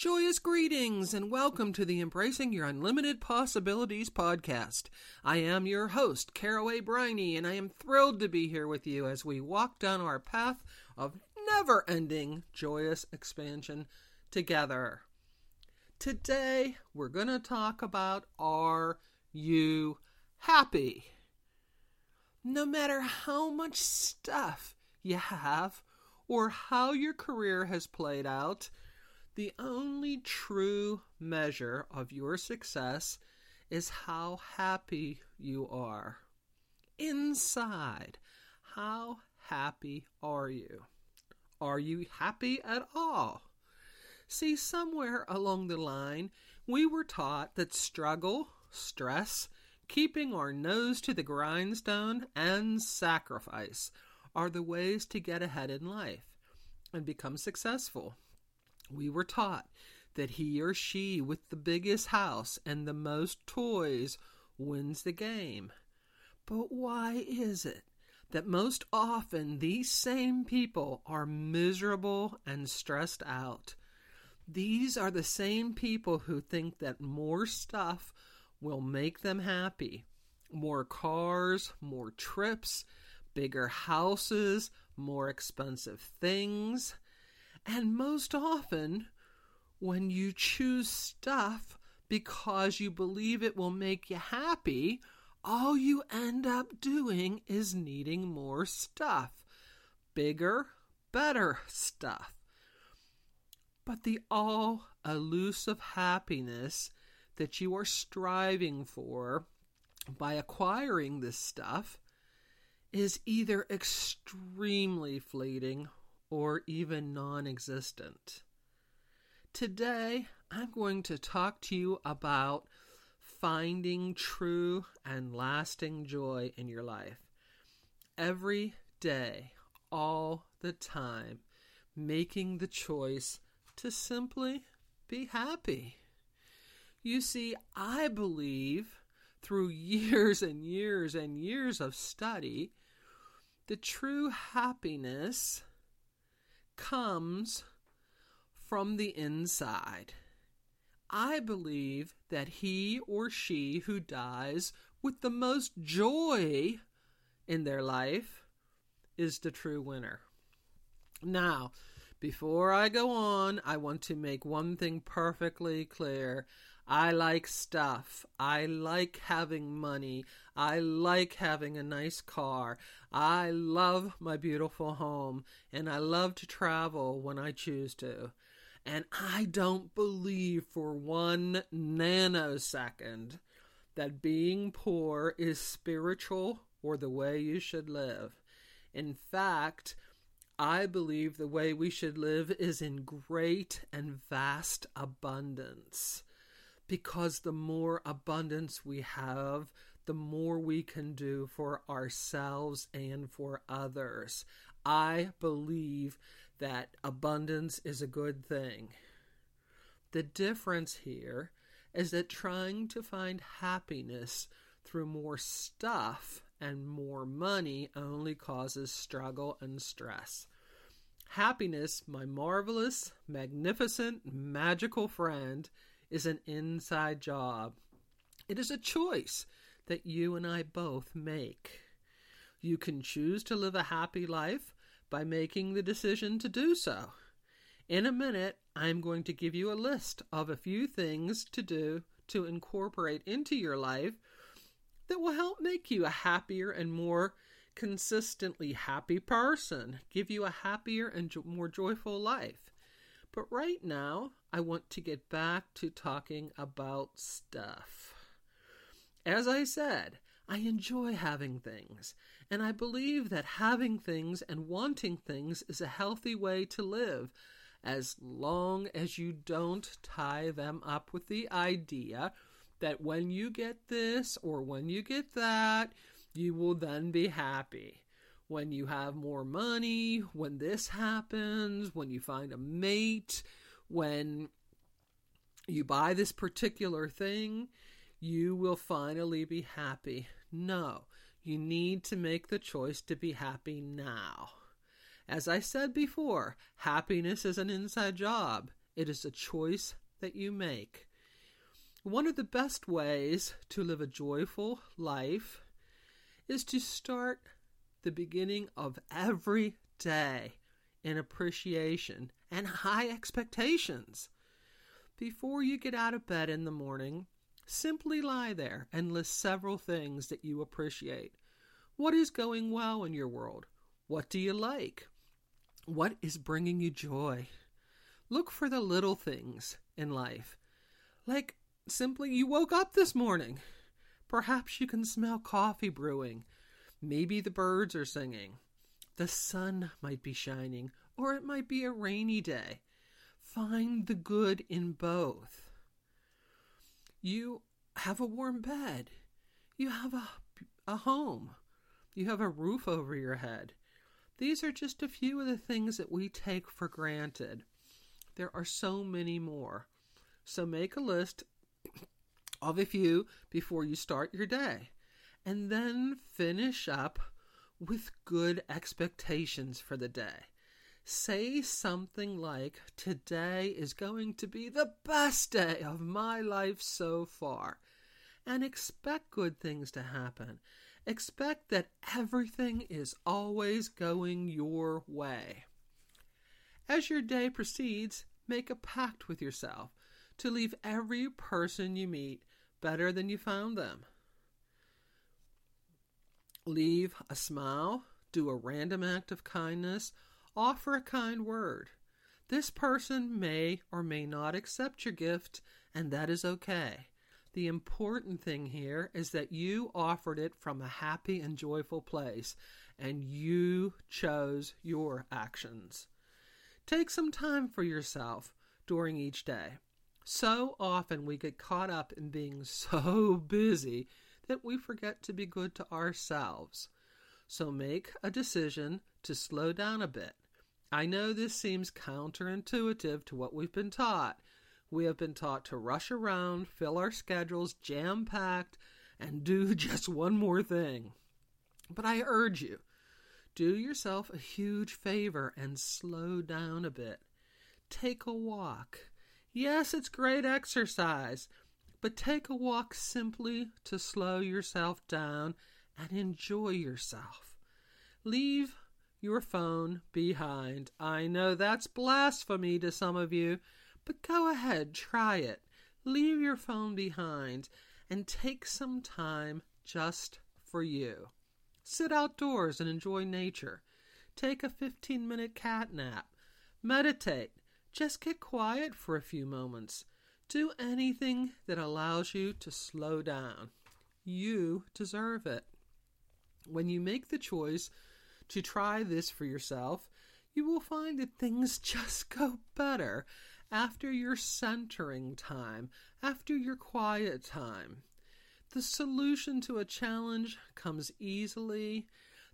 Joyous greetings and welcome to the Embracing Your Unlimited Possibilities podcast. I am your host, Carol A. Briney, and I am thrilled to be here with you as we walk down our path of never ending joyous expansion together. Today, we're going to talk about Are You Happy? No matter how much stuff you have or how your career has played out, the only true measure of your success is how happy you are. Inside, how happy are you? Are you happy at all? See, somewhere along the line, we were taught that struggle, stress, keeping our nose to the grindstone, and sacrifice are the ways to get ahead in life and become successful. We were taught that he or she with the biggest house and the most toys wins the game. But why is it that most often these same people are miserable and stressed out? These are the same people who think that more stuff will make them happy. More cars, more trips, bigger houses, more expensive things. And most often, when you choose stuff because you believe it will make you happy, all you end up doing is needing more stuff. Bigger, better stuff. But the all elusive happiness that you are striving for by acquiring this stuff is either extremely fleeting or even non existent. Today, I'm going to talk to you about finding true and lasting joy in your life. Every day, all the time, making the choice to simply be happy. You see, I believe through years and years and years of study, the true happiness comes from the inside. I believe that he or she who dies with the most joy in their life is the true winner. Now, before I go on, I want to make one thing perfectly clear. I like stuff. I like having money. I like having a nice car. I love my beautiful home. And I love to travel when I choose to. And I don't believe for one nanosecond that being poor is spiritual or the way you should live. In fact, I believe the way we should live is in great and vast abundance. Because the more abundance we have, the more we can do for ourselves and for others. I believe that abundance is a good thing. The difference here is that trying to find happiness through more stuff and more money only causes struggle and stress. Happiness, my marvelous, magnificent, magical friend, is an inside job. It is a choice that you and I both make. You can choose to live a happy life by making the decision to do so. In a minute, I'm going to give you a list of a few things to do to incorporate into your life that will help make you a happier and more consistently happy person, give you a happier and jo- more joyful life. But right now, I want to get back to talking about stuff. As I said, I enjoy having things, and I believe that having things and wanting things is a healthy way to live as long as you don't tie them up with the idea that when you get this or when you get that, you will then be happy. When you have more money, when this happens, when you find a mate, when you buy this particular thing, you will finally be happy. No, you need to make the choice to be happy now. As I said before, happiness is an inside job. It is a choice that you make. One of the best ways to live a joyful life is to start the beginning of every day in appreciation and high expectations. Before you get out of bed in the morning, simply lie there and list several things that you appreciate. What is going well in your world? What do you like? What is bringing you joy? Look for the little things in life. Like simply, you woke up this morning. Perhaps you can smell coffee brewing. Maybe the birds are singing. The sun might be shining, or it might be a rainy day. Find the good in both. You have a warm bed. You have a, a home. You have a roof over your head. These are just a few of the things that we take for granted. There are so many more. So make a list of a few before you start your day. And then finish up with good expectations for the day. Say something like, Today is going to be the best day of my life so far. And expect good things to happen. Expect that everything is always going your way. As your day proceeds, make a pact with yourself to leave every person you meet better than you found them. Leave a smile, do a random act of kindness, offer a kind word. This person may or may not accept your gift, and that is okay. The important thing here is that you offered it from a happy and joyful place, and you chose your actions. Take some time for yourself during each day. So often we get caught up in being so busy that we forget to be good to ourselves. So make a decision to slow down a bit. I know this seems counterintuitive to what we've been taught, we have been taught to rush around, fill our schedules jam packed, and do just one more thing. But I urge you, do yourself a huge favor and slow down a bit. Take a walk. Yes, it's great exercise, but take a walk simply to slow yourself down and enjoy yourself. Leave your phone behind. I know that's blasphemy to some of you, but go ahead, try it. Leave your phone behind and take some time just for you. Sit outdoors and enjoy nature. Take a 15 minute cat nap. Meditate. Just get quiet for a few moments. Do anything that allows you to slow down. You deserve it. When you make the choice to try this for yourself, you will find that things just go better after your centering time, after your quiet time. The solution to a challenge comes easily.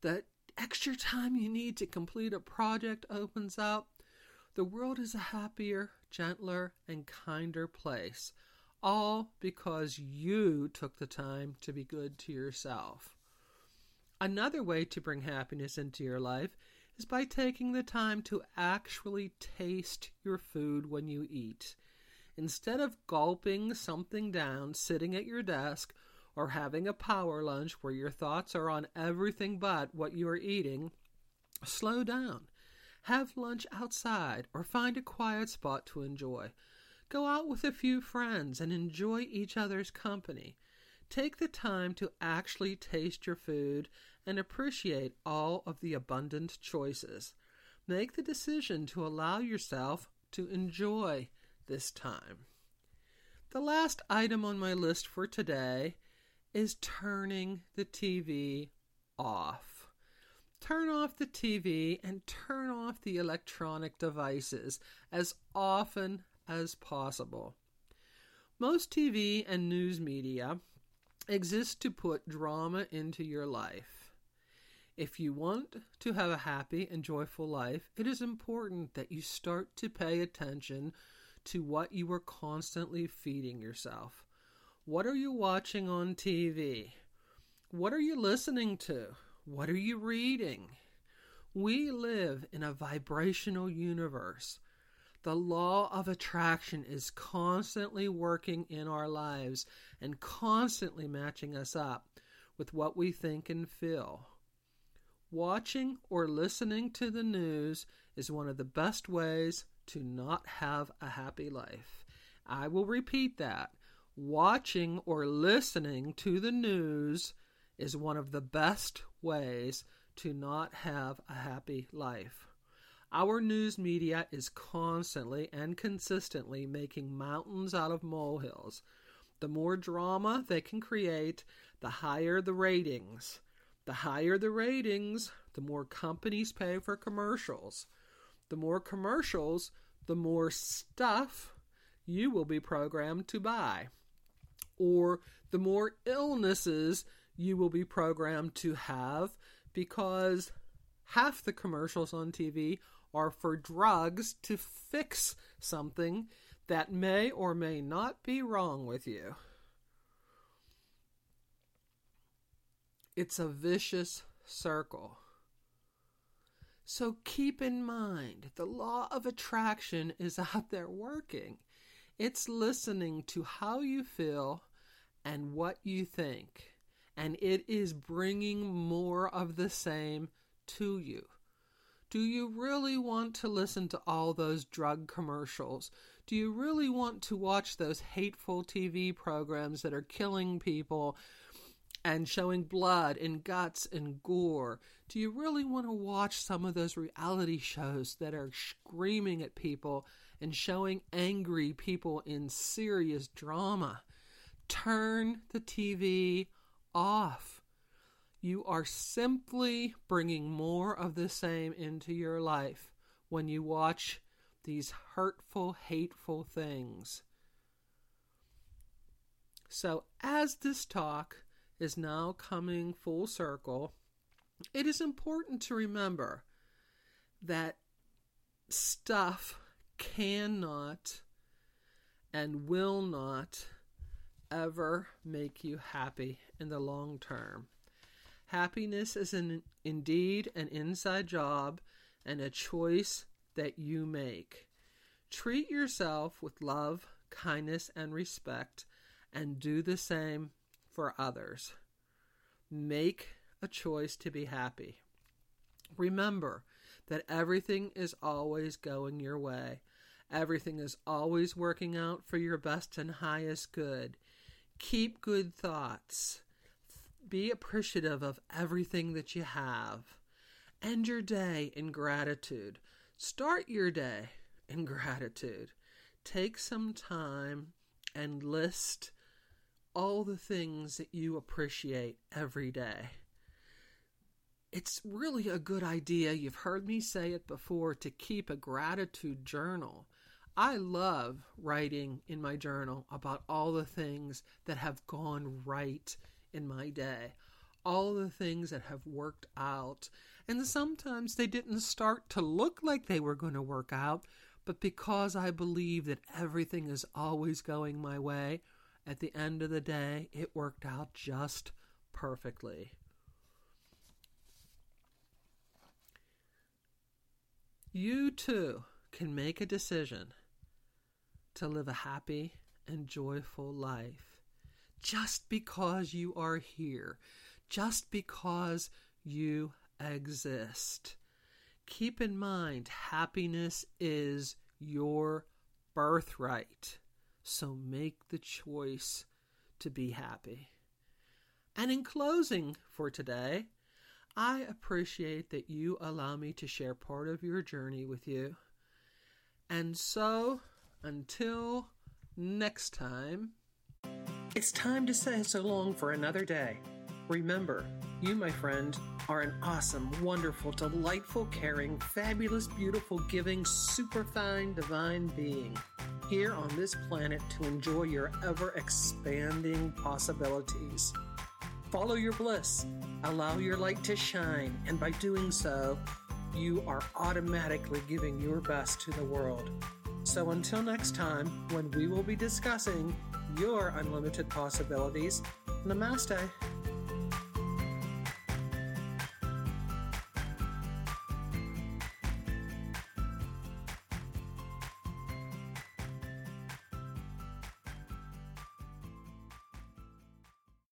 The extra time you need to complete a project opens up. The world is a happier, gentler, and kinder place, all because you took the time to be good to yourself. Another way to bring happiness into your life is by taking the time to actually taste your food when you eat. Instead of gulping something down sitting at your desk or having a power lunch where your thoughts are on everything but what you are eating, slow down. Have lunch outside or find a quiet spot to enjoy. Go out with a few friends and enjoy each other's company. Take the time to actually taste your food and appreciate all of the abundant choices. Make the decision to allow yourself to enjoy this time. The last item on my list for today is turning the TV off. Turn off the TV and turn off the electronic devices as often as possible. Most TV and news media exist to put drama into your life. If you want to have a happy and joyful life, it is important that you start to pay attention to what you are constantly feeding yourself. What are you watching on TV? What are you listening to? What are you reading? We live in a vibrational universe. The law of attraction is constantly working in our lives and constantly matching us up with what we think and feel. Watching or listening to the news is one of the best ways to not have a happy life. I will repeat that watching or listening to the news is one of the best ways to not have a happy life. Our news media is constantly and consistently making mountains out of molehills. The more drama they can create, the higher the ratings. The higher the ratings, the more companies pay for commercials. The more commercials, the more stuff you will be programmed to buy or the more illnesses you will be programmed to have because half the commercials on TV are for drugs to fix something that may or may not be wrong with you. It's a vicious circle. So keep in mind the law of attraction is out there working. It's listening to how you feel and what you think. And it is bringing more of the same to you. Do you really want to listen to all those drug commercials? Do you really want to watch those hateful TV programs that are killing people and showing blood and guts and gore? Do you really want to watch some of those reality shows that are screaming at people and showing angry people in serious drama? turn the TV off. You are simply bringing more of the same into your life when you watch these hurtful, hateful things. So, as this talk is now coming full circle, it is important to remember that stuff cannot and will not ever make you happy in the long term. Happiness is an, indeed an inside job and a choice that you make. Treat yourself with love, kindness, and respect, and do the same for others. Make a choice to be happy. Remember that everything is always going your way. Everything is always working out for your best and highest good. Keep good thoughts. Be appreciative of everything that you have. End your day in gratitude. Start your day in gratitude. Take some time and list all the things that you appreciate every day. It's really a good idea. You've heard me say it before to keep a gratitude journal. I love writing in my journal about all the things that have gone right in my day, all the things that have worked out. And sometimes they didn't start to look like they were going to work out, but because I believe that everything is always going my way, at the end of the day, it worked out just perfectly. You too can make a decision to live a happy and joyful life just because you are here, just because you exist. keep in mind happiness is your birthright. So make the choice to be happy. And in closing for today, I appreciate that you allow me to share part of your journey with you. And so, until next time, it's time to say so long for another day. Remember, you, my friend, are an awesome, wonderful, delightful, caring, fabulous, beautiful, giving, superfine, divine being here on this planet to enjoy your ever expanding possibilities. Follow your bliss, allow your light to shine, and by doing so, you are automatically giving your best to the world. So until next time, when we will be discussing your unlimited possibilities, namaste.